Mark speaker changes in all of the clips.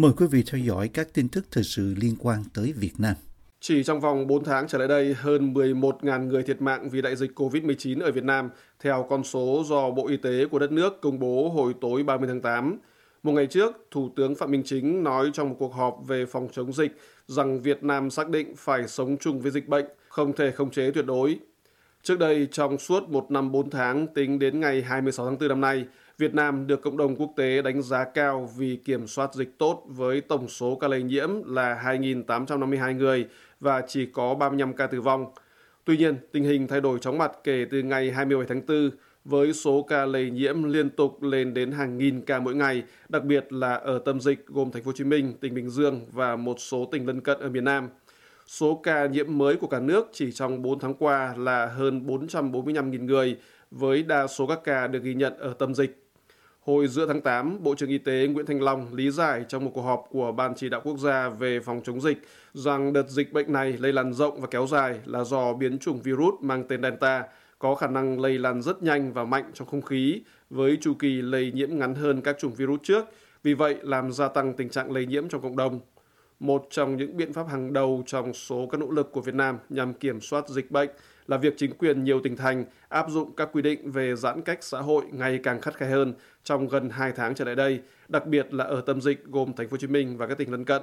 Speaker 1: Mời quý vị theo dõi các tin tức thời sự liên quan tới Việt Nam.
Speaker 2: Chỉ trong vòng 4 tháng trở lại đây, hơn 11.000 người thiệt mạng vì đại dịch COVID-19 ở Việt Nam, theo con số do Bộ Y tế của đất nước công bố hồi tối 30 tháng 8. Một ngày trước, Thủ tướng Phạm Minh Chính nói trong một cuộc họp về phòng chống dịch rằng Việt Nam xác định phải sống chung với dịch bệnh, không thể khống chế tuyệt đối. Trước đây, trong suốt một năm 4 tháng tính đến ngày 26 tháng 4 năm nay, Việt Nam được cộng đồng quốc tế đánh giá cao vì kiểm soát dịch tốt với tổng số ca lây nhiễm là 2.852 người và chỉ có 35 ca tử vong. Tuy nhiên, tình hình thay đổi chóng mặt kể từ ngày 27 tháng 4 với số ca lây nhiễm liên tục lên đến hàng nghìn ca mỗi ngày, đặc biệt là ở tâm dịch gồm thành phố Hồ Chí Minh, tỉnh Bình Dương và một số tỉnh lân cận ở miền Nam. Số ca nhiễm mới của cả nước chỉ trong 4 tháng qua là hơn 445.000 người, với đa số các ca được ghi nhận ở tâm dịch. Hồi giữa tháng 8, Bộ trưởng Y tế Nguyễn Thanh Long lý giải trong một cuộc họp của Ban chỉ đạo quốc gia về phòng chống dịch rằng đợt dịch bệnh này lây lan rộng và kéo dài là do biến chủng virus mang tên Delta có khả năng lây lan rất nhanh và mạnh trong không khí với chu kỳ lây nhiễm ngắn hơn các chủng virus trước, vì vậy làm gia tăng tình trạng lây nhiễm trong cộng đồng. Một trong những biện pháp hàng đầu trong số các nỗ lực của Việt Nam nhằm kiểm soát dịch bệnh là việc chính quyền nhiều tỉnh thành áp dụng các quy định về giãn cách xã hội ngày càng khắt khe hơn trong gần 2 tháng trở lại đây, đặc biệt là ở tâm dịch gồm thành phố Hồ Chí Minh và các tỉnh lân cận.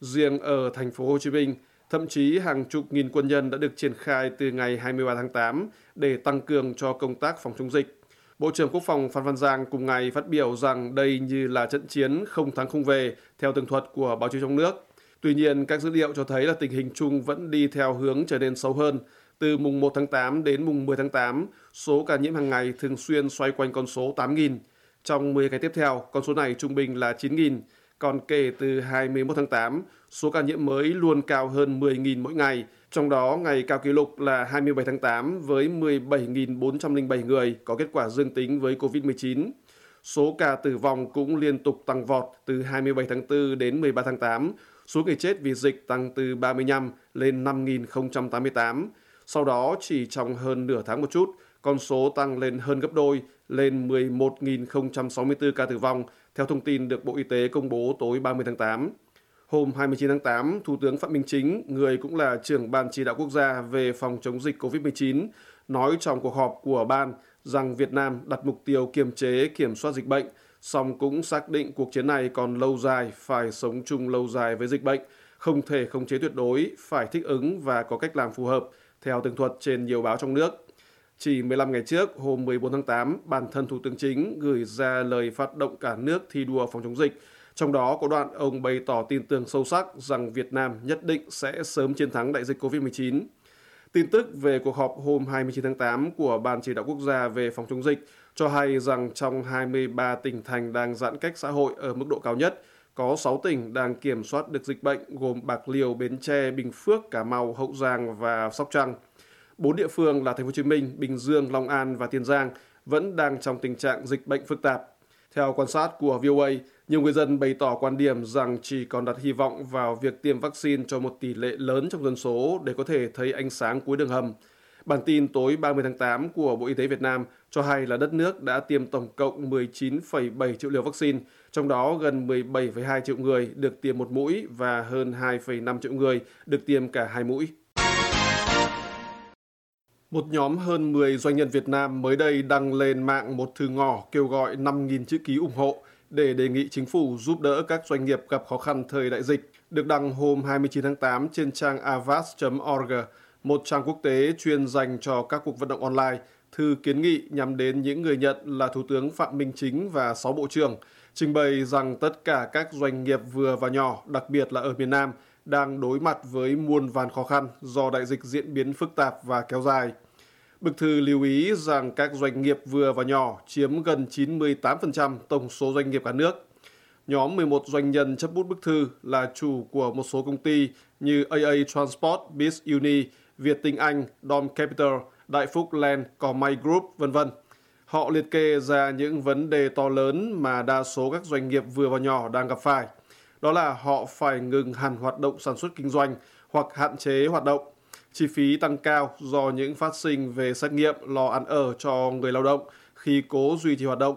Speaker 2: Riêng ở thành phố Hồ Chí Minh, thậm chí hàng chục nghìn quân nhân đã được triển khai từ ngày 23 tháng 8 để tăng cường cho công tác phòng chống dịch. Bộ trưởng Quốc phòng Phan Văn Giang cùng ngày phát biểu rằng đây như là trận chiến không thắng không về theo tường thuật của báo chí trong nước. Tuy nhiên, các dữ liệu cho thấy là tình hình chung vẫn đi theo hướng trở nên xấu hơn. Từ mùng 1 tháng 8 đến mùng 10 tháng 8, số ca nhiễm hàng ngày thường xuyên xoay quanh con số 8.000. Trong 10 ngày tiếp theo, con số này trung bình là 9.000. Còn kể từ 21 tháng 8, số ca nhiễm mới luôn cao hơn 10.000 mỗi ngày, trong đó ngày cao kỷ lục là 27 tháng 8 với 17.407 người có kết quả dương tính với COVID-19. Số ca tử vong cũng liên tục tăng vọt từ 27 tháng 4 đến 13 tháng 8, số người chết vì dịch tăng từ 35 lên 5.088. Sau đó chỉ trong hơn nửa tháng một chút, con số tăng lên hơn gấp đôi, lên 11.064 ca tử vong, theo thông tin được Bộ Y tế công bố tối 30 tháng 8. Hôm 29 tháng 8, Thủ tướng Phạm Minh Chính, người cũng là trưởng Ban chỉ đạo quốc gia về phòng chống dịch COVID-19, nói trong cuộc họp của Ban rằng Việt Nam đặt mục tiêu kiềm chế kiểm soát dịch bệnh, song cũng xác định cuộc chiến này còn lâu dài, phải sống chung lâu dài với dịch bệnh, không thể khống chế tuyệt đối, phải thích ứng và có cách làm phù hợp, theo tường thuật trên nhiều báo trong nước. Chỉ 15 ngày trước, hôm 14 tháng 8, bản thân Thủ tướng Chính gửi ra lời phát động cả nước thi đua phòng chống dịch. Trong đó có đoạn ông bày tỏ tin tưởng sâu sắc rằng Việt Nam nhất định sẽ sớm chiến thắng đại dịch COVID-19. Tin tức về cuộc họp hôm 29 tháng 8 của Ban chỉ đạo quốc gia về phòng chống dịch cho hay rằng trong 23 tỉnh thành đang giãn cách xã hội ở mức độ cao nhất, có 6 tỉnh đang kiểm soát được dịch bệnh gồm Bạc Liêu, Bến Tre, Bình Phước, Cà Mau, Hậu Giang và Sóc Trăng. Bốn địa phương là Thành phố Hồ Chí Minh, Bình Dương, Long An và Tiền Giang vẫn đang trong tình trạng dịch bệnh phức tạp. Theo quan sát của VOA, nhiều người dân bày tỏ quan điểm rằng chỉ còn đặt hy vọng vào việc tiêm vaccine cho một tỷ lệ lớn trong dân số để có thể thấy ánh sáng cuối đường hầm. Bản tin tối 30 tháng 8 của Bộ Y tế Việt Nam cho hay là đất nước đã tiêm tổng cộng 19,7 triệu liều vaccine, trong đó gần 17,2 triệu người được tiêm một mũi và hơn 2,5 triệu người được tiêm cả hai mũi. Một nhóm hơn 10 doanh nhân Việt Nam mới đây đăng lên mạng một thư ngỏ kêu gọi 5.000 chữ ký ủng hộ để đề nghị chính phủ giúp đỡ các doanh nghiệp gặp khó khăn thời đại dịch, được đăng hôm 29 tháng 8 trên trang avas.org, một trang quốc tế chuyên dành cho các cuộc vận động online. Thư kiến nghị nhằm đến những người nhận là Thủ tướng Phạm Minh Chính và 6 bộ trưởng, trình bày rằng tất cả các doanh nghiệp vừa và nhỏ, đặc biệt là ở miền Nam, đang đối mặt với muôn vàn khó khăn do đại dịch diễn biến phức tạp và kéo dài. Bức thư lưu ý rằng các doanh nghiệp vừa và nhỏ chiếm gần 98% tổng số doanh nghiệp cả nước. Nhóm 11 doanh nhân chấp bút bức thư là chủ của một số công ty như AA Transport, Biz Uni, Việt Tinh Anh, Dom Capital, Đại Phúc Land, Cò May Group, vân vân. Họ liệt kê ra những vấn đề to lớn mà đa số các doanh nghiệp vừa và nhỏ đang gặp phải. Đó là họ phải ngừng hẳn hoạt động sản xuất kinh doanh hoặc hạn chế hoạt động chi phí tăng cao do những phát sinh về xét nghiệm lo ăn ở cho người lao động khi cố duy trì hoạt động.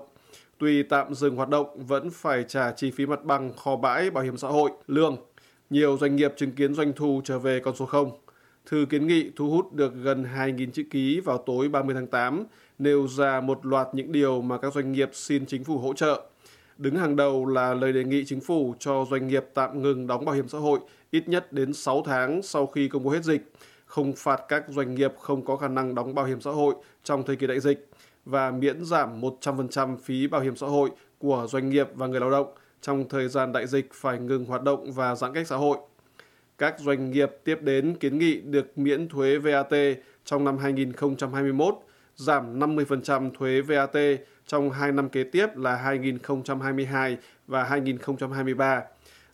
Speaker 2: tuy tạm dừng hoạt động vẫn phải trả chi phí mặt bằng, kho bãi, bảo hiểm xã hội, lương. Nhiều doanh nghiệp chứng kiến doanh thu trở về con số 0. Thư kiến nghị thu hút được gần 2.000 chữ ký vào tối 30 tháng 8, nêu ra một loạt những điều mà các doanh nghiệp xin chính phủ hỗ trợ. Đứng hàng đầu là lời đề nghị chính phủ cho doanh nghiệp tạm ngừng đóng bảo hiểm xã hội ít nhất đến 6 tháng sau khi công bố hết dịch, không phạt các doanh nghiệp không có khả năng đóng bảo hiểm xã hội trong thời kỳ đại dịch và miễn giảm 100% phí bảo hiểm xã hội của doanh nghiệp và người lao động trong thời gian đại dịch phải ngừng hoạt động và giãn cách xã hội. Các doanh nghiệp tiếp đến kiến nghị được miễn thuế VAT trong năm 2021, giảm 50% thuế VAT trong hai năm kế tiếp là 2022 và 2023,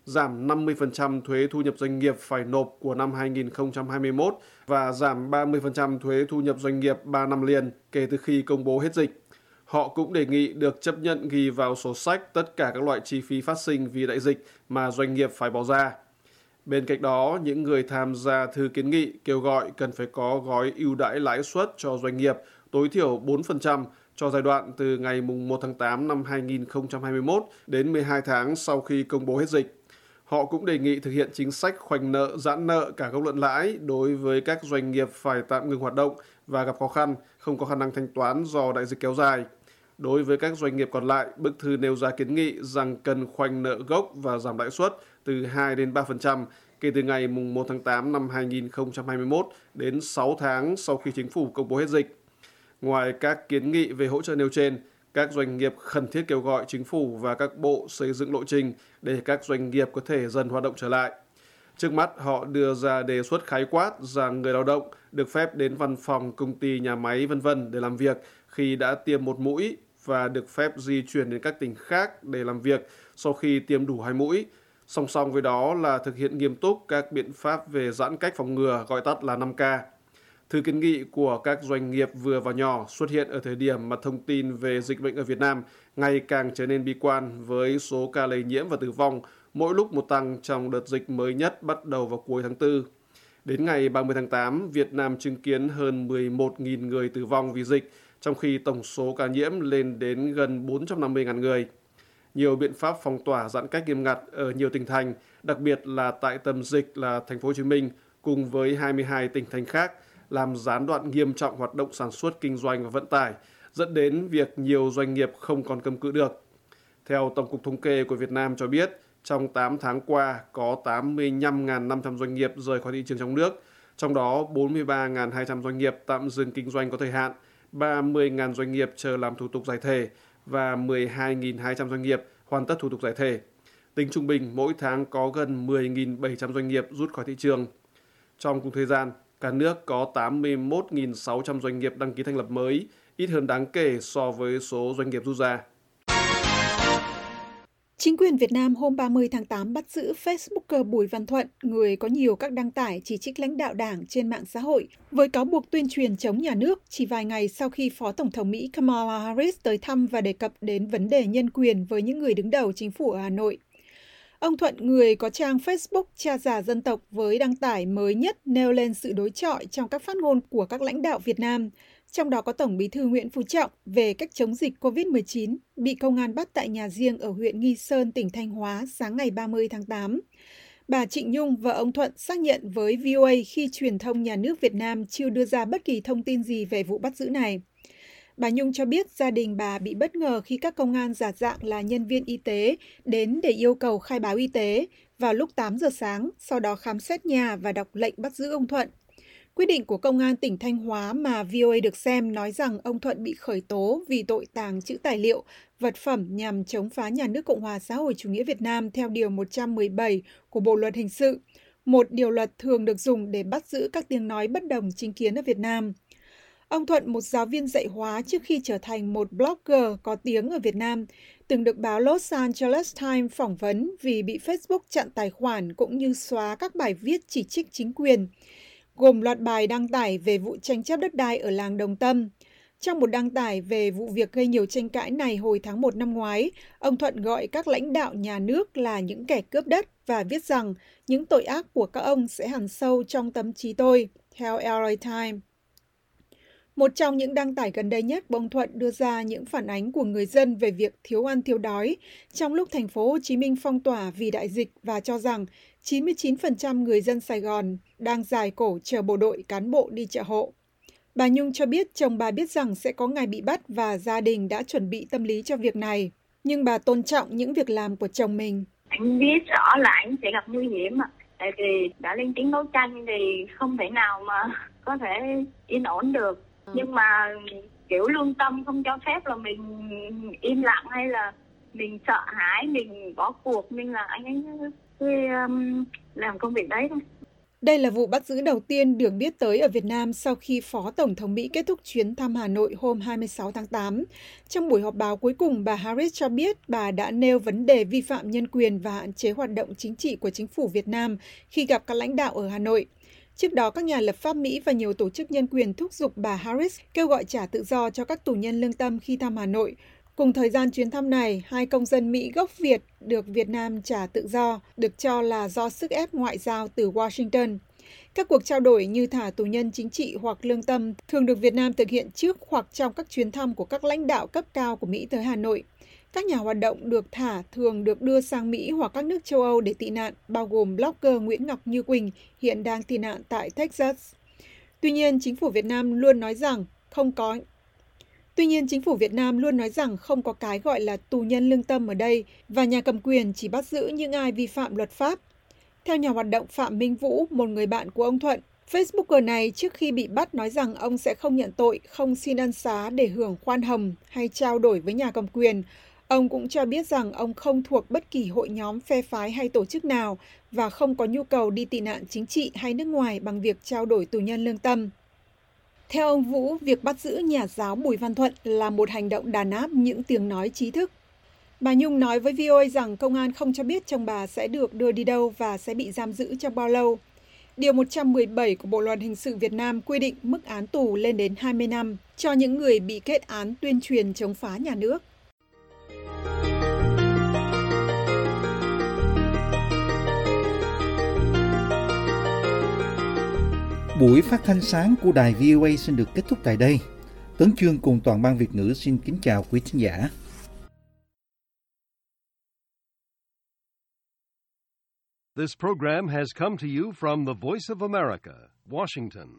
Speaker 2: giảm 50% thuế thu nhập doanh nghiệp phải nộp của năm 2021 và giảm 30% thuế thu nhập doanh nghiệp 3 năm liền kể từ khi công bố hết dịch. Họ cũng đề nghị được chấp nhận ghi vào sổ sách tất cả các loại chi phí phát sinh vì đại dịch mà doanh nghiệp phải bỏ ra. Bên cạnh đó, những người tham gia thư kiến nghị kêu gọi cần phải có gói ưu đãi lãi suất cho doanh nghiệp tối thiểu 4% cho giai đoạn từ ngày 1 tháng 8 năm 2021 đến 12 tháng sau khi công bố hết dịch. Họ cũng đề nghị thực hiện chính sách khoanh nợ, giãn nợ cả gốc lẫn lãi đối với các doanh nghiệp phải tạm ngừng hoạt động và gặp khó khăn, không có khả năng thanh toán do đại dịch kéo dài. Đối với các doanh nghiệp còn lại, bức thư nêu ra kiến nghị rằng cần khoanh nợ gốc và giảm lãi suất từ 2 đến 3% kể từ ngày 1 tháng 8 năm 2021 đến 6 tháng sau khi chính phủ công bố hết dịch. Ngoài các kiến nghị về hỗ trợ nêu trên, các doanh nghiệp khẩn thiết kêu gọi chính phủ và các bộ xây dựng lộ trình để các doanh nghiệp có thể dần hoạt động trở lại. Trước mắt, họ đưa ra đề xuất khái quát rằng người lao động được phép đến văn phòng, công ty, nhà máy, vân vân để làm việc khi đã tiêm một mũi và được phép di chuyển đến các tỉnh khác để làm việc sau khi tiêm đủ hai mũi. Song song với đó là thực hiện nghiêm túc các biện pháp về giãn cách phòng ngừa, gọi tắt là 5K. Thư kiến nghị của các doanh nghiệp vừa và nhỏ xuất hiện ở thời điểm mà thông tin về dịch bệnh ở Việt Nam ngày càng trở nên bi quan với số ca lây nhiễm và tử vong mỗi lúc một tăng trong đợt dịch mới nhất bắt đầu vào cuối tháng 4. Đến ngày 30 tháng 8, Việt Nam chứng kiến hơn 11.000 người tử vong vì dịch, trong khi tổng số ca nhiễm lên đến gần 450.000 người. Nhiều biện pháp phong tỏa giãn cách nghiêm ngặt ở nhiều tỉnh thành, đặc biệt là tại tâm dịch là thành phố Hồ Chí Minh cùng với 22 tỉnh thành khác làm gián đoạn nghiêm trọng hoạt động sản xuất kinh doanh và vận tải, dẫn đến việc nhiều doanh nghiệp không còn cầm cự được. Theo Tổng cục Thống kê của Việt Nam cho biết, trong 8 tháng qua có 85.500 doanh nghiệp rời khỏi thị trường trong nước, trong đó 43.200 doanh nghiệp tạm dừng kinh doanh có thời hạn, 30.000 doanh nghiệp chờ làm thủ tục giải thể và 12.200 doanh nghiệp hoàn tất thủ tục giải thể. Tính trung bình, mỗi tháng có gần 10.700 doanh nghiệp rút khỏi thị trường. Trong cùng thời gian, cả nước có 81.600 doanh nghiệp đăng ký thành lập mới, ít hơn đáng kể so với số doanh nghiệp rút ra.
Speaker 3: Chính quyền Việt Nam hôm 30 tháng 8 bắt giữ Facebooker Bùi Văn Thuận, người có nhiều các đăng tải chỉ trích lãnh đạo đảng trên mạng xã hội, với cáo buộc tuyên truyền chống nhà nước chỉ vài ngày sau khi Phó Tổng thống Mỹ Kamala Harris tới thăm và đề cập đến vấn đề nhân quyền với những người đứng đầu chính phủ ở Hà Nội. Ông Thuận, người có trang Facebook Cha già dân tộc với đăng tải mới nhất nêu lên sự đối chọi trong các phát ngôn của các lãnh đạo Việt Nam, trong đó có Tổng bí thư Nguyễn Phú Trọng về cách chống dịch COVID-19, bị công an bắt tại nhà riêng ở huyện Nghi Sơn, tỉnh Thanh Hóa sáng ngày 30 tháng 8. Bà Trịnh Nhung và ông Thuận xác nhận với VOA khi truyền thông nhà nước Việt Nam chưa đưa ra bất kỳ thông tin gì về vụ bắt giữ này. Bà Nhung cho biết gia đình bà bị bất ngờ khi các công an giả dạng là nhân viên y tế đến để yêu cầu khai báo y tế vào lúc 8 giờ sáng, sau đó khám xét nhà và đọc lệnh bắt giữ ông Thuận. Quyết định của Công an tỉnh Thanh Hóa mà VOA được xem nói rằng ông Thuận bị khởi tố vì tội tàng trữ tài liệu, vật phẩm nhằm chống phá nhà nước Cộng hòa xã hội chủ nghĩa Việt Nam theo Điều 117 của Bộ Luật Hình sự, một điều luật thường được dùng để bắt giữ các tiếng nói bất đồng chính kiến ở Việt Nam. Ông Thuận, một giáo viên dạy hóa trước khi trở thành một blogger có tiếng ở Việt Nam, từng được báo Los Angeles Times phỏng vấn vì bị Facebook chặn tài khoản cũng như xóa các bài viết chỉ trích chính quyền, gồm loạt bài đăng tải về vụ tranh chấp đất đai ở làng Đồng Tâm. Trong một đăng tải về vụ việc gây nhiều tranh cãi này hồi tháng 1 năm ngoái, ông Thuận gọi các lãnh đạo nhà nước là những kẻ cướp đất và viết rằng những tội ác của các ông sẽ hằn sâu trong tâm trí tôi, theo LA Times. Một trong những đăng tải gần đây nhất, Bông Thuận đưa ra những phản ánh của người dân về việc thiếu ăn thiếu đói trong lúc thành phố Hồ Chí Minh phong tỏa vì đại dịch và cho rằng 99% người dân Sài Gòn đang dài cổ chờ bộ đội cán bộ đi chợ hộ. Bà Nhung cho biết chồng bà biết rằng sẽ có ngày bị bắt và gia đình đã chuẩn bị tâm lý cho việc này. Nhưng bà tôn trọng những việc làm của chồng mình.
Speaker 4: Anh biết rõ là anh sẽ gặp nguy hiểm ạ. Tại vì đã lên tiếng đấu tranh thì không thể nào mà có thể yên ổn được. Ừ. Nhưng mà kiểu lương tâm không cho phép là mình im lặng hay là mình sợ hãi, mình bỏ cuộc nên là anh ấy cứ um, làm công việc đấy thôi.
Speaker 3: Đây là vụ bắt giữ đầu tiên được biết tới ở Việt Nam sau khi Phó Tổng thống Mỹ kết thúc chuyến thăm Hà Nội hôm 26 tháng 8. Trong buổi họp báo cuối cùng, bà Harris cho biết bà đã nêu vấn đề vi phạm nhân quyền và hạn chế hoạt động chính trị của chính phủ Việt Nam khi gặp các lãnh đạo ở Hà Nội. Trước đó, các nhà lập pháp Mỹ và nhiều tổ chức nhân quyền thúc giục bà Harris kêu gọi trả tự do cho các tù nhân lương tâm khi thăm Hà Nội, Cùng thời gian chuyến thăm này, hai công dân Mỹ gốc Việt được Việt Nam trả tự do, được cho là do sức ép ngoại giao từ Washington. Các cuộc trao đổi như thả tù nhân chính trị hoặc lương tâm thường được Việt Nam thực hiện trước hoặc trong các chuyến thăm của các lãnh đạo cấp cao của Mỹ tới Hà Nội. Các nhà hoạt động được thả thường được đưa sang Mỹ hoặc các nước châu Âu để tị nạn, bao gồm blogger Nguyễn Ngọc Như Quỳnh hiện đang tị nạn tại Texas. Tuy nhiên, chính phủ Việt Nam luôn nói rằng không có Tuy nhiên, chính phủ Việt Nam luôn nói rằng không có cái gọi là tù nhân lương tâm ở đây và nhà cầm quyền chỉ bắt giữ những ai vi phạm luật pháp. Theo nhà hoạt động Phạm Minh Vũ, một người bạn của ông Thuận, Facebooker này trước khi bị bắt nói rằng ông sẽ không nhận tội, không xin ân xá để hưởng khoan hồng hay trao đổi với nhà cầm quyền. Ông cũng cho biết rằng ông không thuộc bất kỳ hội nhóm phe phái hay tổ chức nào và không có nhu cầu đi tị nạn chính trị hay nước ngoài bằng việc trao đổi tù nhân lương tâm. Theo ông Vũ, việc bắt giữ nhà giáo Bùi Văn Thuận là một hành động đàn áp những tiếng nói trí thức. Bà Nhung nói với VOA rằng công an không cho biết chồng bà sẽ được đưa đi đâu và sẽ bị giam giữ trong bao lâu. Điều 117 của Bộ Luật Hình sự Việt Nam quy định mức án tù lên đến 20 năm cho những người bị kết án tuyên truyền chống phá nhà nước.
Speaker 1: Buổi phát thanh sáng của đài VOA xin được kết thúc tại đây. Tấn Chương cùng toàn ban Việt ngữ xin kính chào quý thính giả.
Speaker 5: This program has come to you from the Voice of America, Washington.